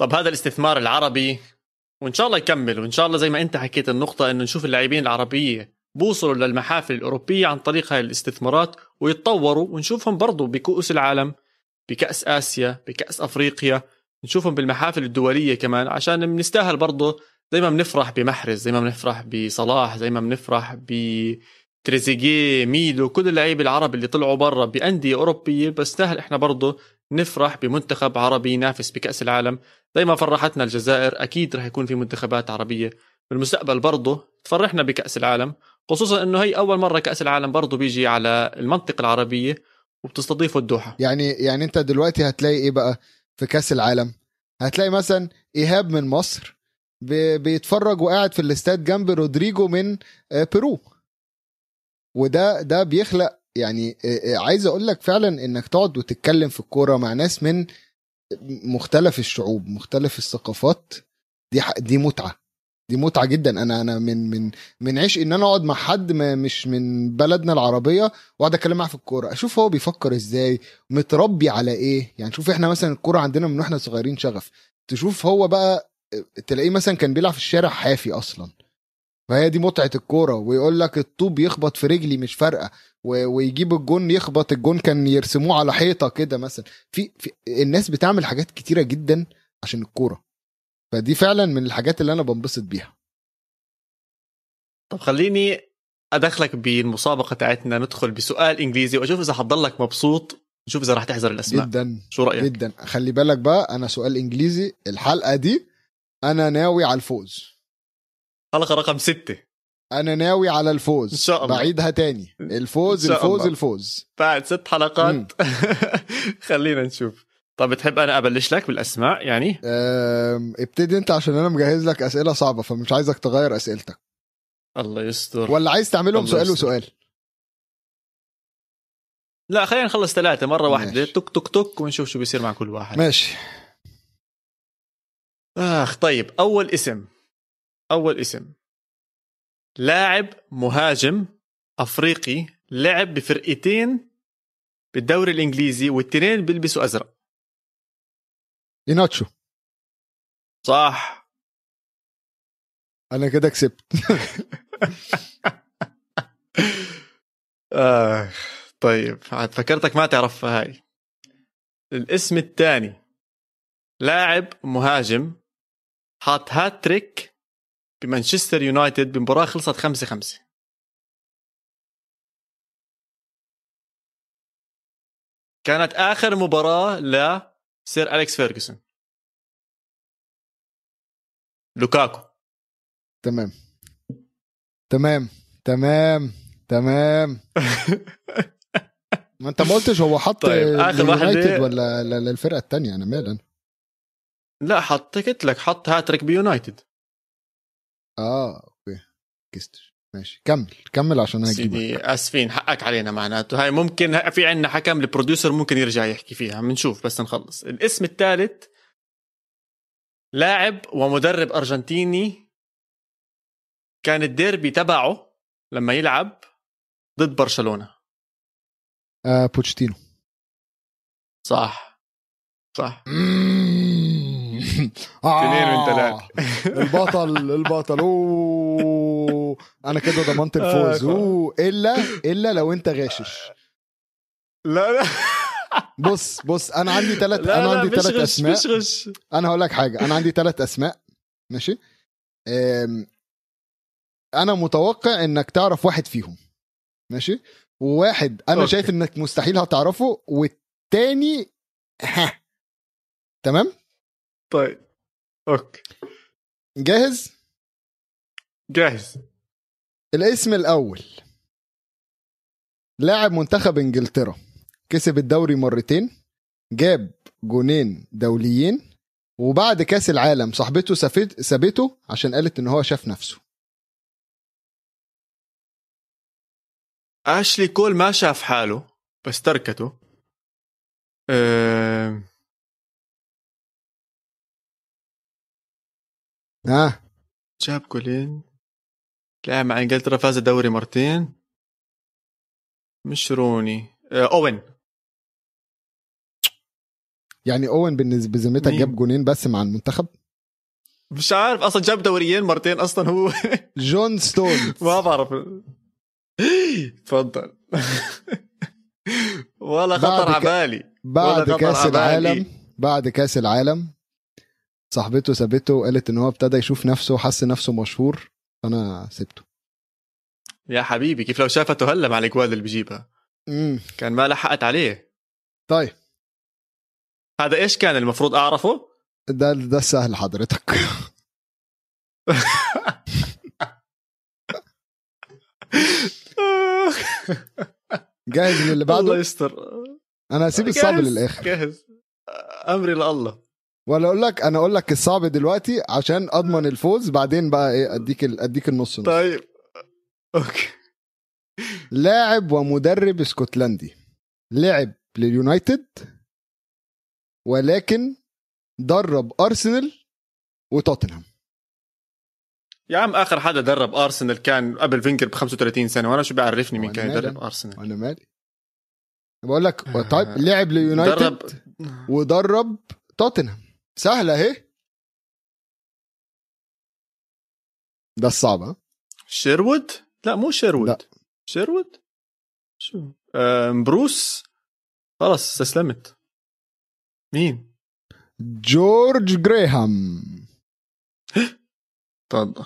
طب هذا الاستثمار العربي وإن شاء الله يكمل وإن شاء الله زي ما أنت حكيت النقطة إنه نشوف اللاعبين العربية بوصلوا للمحافل الأوروبية عن طريق هاي الاستثمارات ويتطوروا ونشوفهم برضو بكؤوس العالم بكأس آسيا بكأس أفريقيا نشوفهم بالمحافل الدولية كمان عشان بنستاهل برضو زي ما بنفرح بمحرز زي ما بنفرح بصلاح زي ما بنفرح بتريزيجيه ميدو كل اللعيبة العرب اللي طلعوا برا بأندية أوروبية. بستاهل إحنا برضو نفرح بمنتخب عربي ينافس بكأس العالم. زي ما فرحتنا الجزائر أكيد رح يكون في منتخبات عربية. بالمستقبل برضه تفرحنا بكأس العالم. خصوصا إنه هي أول مرة كأس العالم برضه بيجي على المنطقة العربية وبتستضيفه الدوحة. يعني يعني أنت دلوقتي هتلاقي إيه بقى في كأس العالم؟ هتلاقي مثلا إيهاب من مصر بي- بيتفرج وقاعد في الاستاد جنب رودريجو من آه، بيرو. وده ده بيخلق يعني عايز أقول لك فعلا إنك تقعد وتتكلم في الكورة مع ناس من مختلف الشعوب مختلف الثقافات دي دي متعة دي متعة جدا. أنا أنا من من من عشق إن أنا أقعد مع حد ما مش من بلدنا العربية وأقعد أتكلم معاه في الكورة. أشوف هو بيفكر إزاي متربي على إيه. يعني شوف إحنا مثلا الكورة عندنا من وإحنا صغيرين شغف. تشوف هو بقى تلاقيه مثلا كان بيلعب في الشارع حافي أصلا. فهي دي متعة الكورة ويقول لك الطوب يخبط في رجلي مش فارقة ويجيب الجون يخبط الجون كان يرسموه على حيطة كده مثلا. في, في الناس بتعمل حاجات كتيرة جدا عشان الكورة. فدي فعلا من الحاجات اللي أنا بنبسط بيها. طب خليني أدخلك بالمسابقة تاعتنا ندخل بسؤال إنجليزي وأشوف إذا حتضلك مبسوط نشوف إذا راح تحذر الأسماء. جدا شو رأيك؟ جدا. خلي بالك بقى أنا سؤال إنجليزي الحلقة دي أنا ناوي على الفوز. حلقة رقم ستة. أنا ناوي على الفوز. إن شاء الله. بعيدها تاني. الفوز إن شاء الفوز الله. الفوز. بعد ست حلقات. خلينا نشوف. طب بتحب أنا أبلش لك بالأسماء يعني؟ ابتدي أنت عشان أنا مجهز لك أسئلة صعبة فمش عايزك تغير أسئلتك. الله يستر. ولا عايز تعملهم سؤال يستر. وسؤال؟ لا خلينا نخلص ثلاثة مرة واحدة. ماشي. توك توك توك ونشوف شو بيصير مع كل واحد. ماشي. آخ طيب. أول اسم. أول اسم. لاعب مهاجم أفريقي لعب بفرقتين بالدوري الإنجليزي والتنين بيلبسوا أزرق. ايناتشو صح. أنا كده كسبت. آه طيب. عاد فكرتك ما تعرفها هاي. الاسم الثاني. لاعب مهاجم. حاط hat trick بمانشستر يونايتد بمباراة خلصت خمسة خمسة. كانت آخر مباراة لسير أليكس فيرجسون لوكاكو. تمام. تمام. تمام. تمام. ما أنت ما قلتش هو حط طيب، واحدة- يونايتد ولا لا- لا الفرقه الثانية أنا مال أنا لا حط قلت لك حط هاتريك بيونايتد. آه أوكي. كستش ماشي. كمل. كمل عشان هجيبك سيدي آسفين حقك علينا معناته. هاي ممكن في عندنا حكم ال producer ممكن يرجع يحكي فيها. بنشوف بس نخلص. الاسم الثالث لاعب ومدرب أرجنتيني. كان الديربي تبعه لما يلعب ضد برشلونة. آه بوتشيتينو صح. صح. اثنين من ثلاث البطل البطل. أوه. أنا كده ضمنت الفوز. آه، أوه. إلا إلا لو أنت غاشش. لا لا. بص بص أنا عندي ثلاث لا أنا عندي ثلاث أسماء. مش غش. أنا هقول لك حاجة. أنا عندي ثلاث أسماء. ماشي؟ أنا متوقع إنك تعرف واحد فيهم. ماشي؟ وواحد أنا أوكي. شايف إنك مستحيل هتعرفه والتاني ها. تمام؟ طيب أوكي. جاهز؟ جاهز. الاسم الأول. لاعب منتخب إنجلترا. كسب الدوري مرتين جاب جونين دوليين وبعد كأس العالم صاحبته سافت- سابته عشان قالت إن هو شاف نفسه. أشلي كول ما شاف حاله بس تركته. أه... ها؟ جاب جولين. لعب مع إنجلترا فاز الدوري مرتين. مش روني أه أوين. يعني أوين بالنسبة بذمتك؟ جاب جونين بس مع المنتخب؟ مش عارف أصلا جاب دوريين مرتين أصلا هو. جون ستونز. ما بعرف. تفضل. ولا خطر على بالي. بعد كأس. العالم بعد كأس العالم. صاحبته سابته وقالت إن هو ابتدى يشوف نفسه وحس نفسه مشهور فأنا سبته. يا حبيبي كيف لو شافته هلا مع الإجوال اللي بيجيبها؟ امم كان ما لحقت عليه. طيب. هذا إيش كان المفروض أعرفه؟ ده ده السهل حضرتك. جاهز للي الله بعده يستر. أنا هسيب الصعب جاهز، للآخر. جاهز. أمري لله. ولا أقول لك أنا أقول لك الصعب دلوقتي عشان اضمن الفوز بعدين بقى إيه اديك ال- اديك النص نص. طيب. أوكي. لاعب ومدرب اسكتلندي. لعب لليونايتد ولكن درب أرسنال وتوتنهام. يا عم آخر حدا درب أرسنال كان قبل فينجر ب 35 سنة وأنا شو بيعرفني مين كان يدرب. أرسنال؟ وأنا مالي؟ بقول لك آه. طيب لعب ليونايتد درب. ودرب توتنهام. سهلة اهي. ده الصعب ها؟ شيروود لا مو شيروود لا. شيروود شو؟ آه بروس؟ خلص استسلمت. مين؟ جورج جريهام. تفضل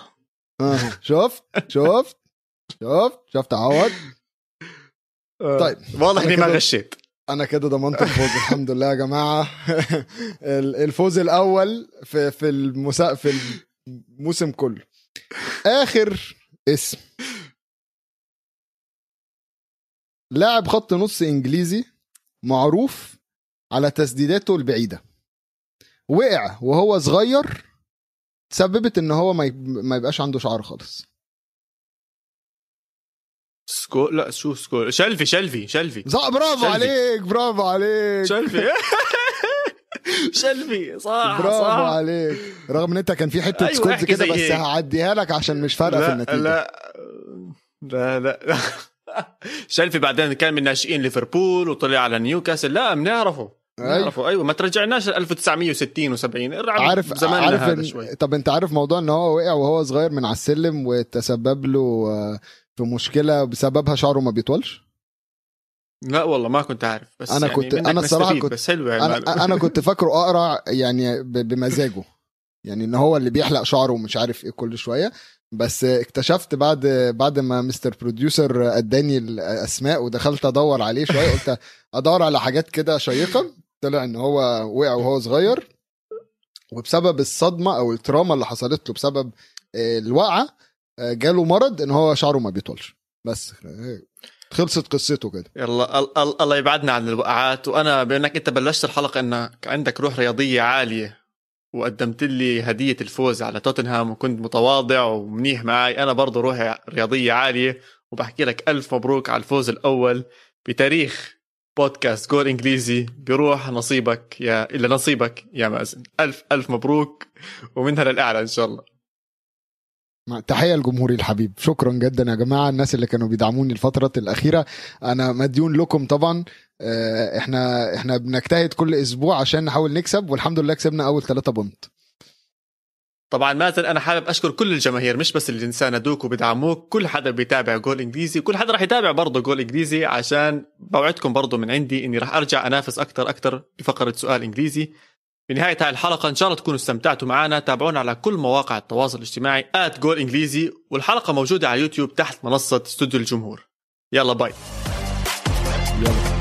آه. شفت؟ شفت؟ شفت؟ شفت عوض. طيب. واضح إني ما غشيت. أنا كده ضمنت الفوز الحمد لله يا جماعة. ال- الفوز الأول في في المسا... في الموسم كله. آخر اسم. لاعب خط نص إنجليزي معروف على تسديداته البعيدة. وقع وهو صغير سببت إن هو ما يبقاش عنده شعر خالص. سكو لا شو سكو شلفي شلفي شلفي. صح برافو شلفي. عليك برافو عليك. شلفي. شلفي صح برافو صح عليك. رغم إن أنت كان في حتة أيوة، سكوت كده بس. هعديها لك عشان مش فارقة في لا النتيجة. لا. لا لا. شلفي بعدين كان من ناشئين ليفربول وطلع على نيوكاسل. لا بنعرفه. أيوة. بنعرفه. أيوه ما ترجعناش ل 1960 و70 عارف زماننا عارف إن- شوي. طب أنت عارف موضوع إن هو وقع وهو صغير من على السلم وتسبب له آه، في مشكلة بسببها شعره ما بيطولش؟ لا والله ما كنت عارف بس أنا يعني كنت- أنا الصراحة نستفيد، كنت- بس حلوة يعني. أنا أنا كنت فاكره أقرع يعني بمزاجه يعني إن هو اللي بيحلق شعره ومش عارف إيه كل شوية بس اكتشفت بعد بعد ما مستر بروديوسر أداني الأسماء ودخلت أدور عليه شوية قلت أدور على حاجات كده شيقة طلع إن هو وقع وهو صغير وبسبب الصدمة أو التراما اللي حصلت له بسبب آه، الوقعة جاله مرض إن هو شعره ما بيطولش. بس آه، خلصت قصته كده. يلا ال- ال- الله يبعدنا عن الوقعات. وأنا بأنك أنت بلشت الحلقة انك عندك روح رياضية عالية وقدمت لي هدية الفوز على توتنهام وكنت متواضع ومنيح معي أنا برضه روحي رياضية عالية وبحكي لك ألف مبروك على الفوز الأول بتاريخ بودكاست جول إنجليزي بروح نصيبك يا إلا نصيبك يا مازن. ألف ألف مبروك ومنها للأعلى إن شاء الله. تحية لجمهوري الحبيب. شكرا جدا يا جماعة. الناس اللي كانوا بيدعموني الفترة الأخيرة أنا مديون لكم طبعا. آه، إحنا إحنا بنجتهد كل أسبوع عشان نحاول نكسب والحمد لله كسبنا أول ثلاثة بونت. طبعا مازن أنا حابب أشكر كل الجماهير مش بس اللي ساندوك وبيدعموك كل حدا بيتابع جول إنجليزي كل حدا راح يتابع برضه جول إنجليزي عشان بوعدكم برضه من عندي إني راح أرجع أنافس أكثر أكثر بفقرة سؤال إنجليزي. بنهاية هاي الحلقة إن شاء الله تكونوا استمتعتوا معنا. تابعونا على كل مواقع التواصل الاجتماعي at جول إنجليزي والحلقة موجودة على يوتيوب تحت منصة استوديو الجمهور. يلا باي يلا.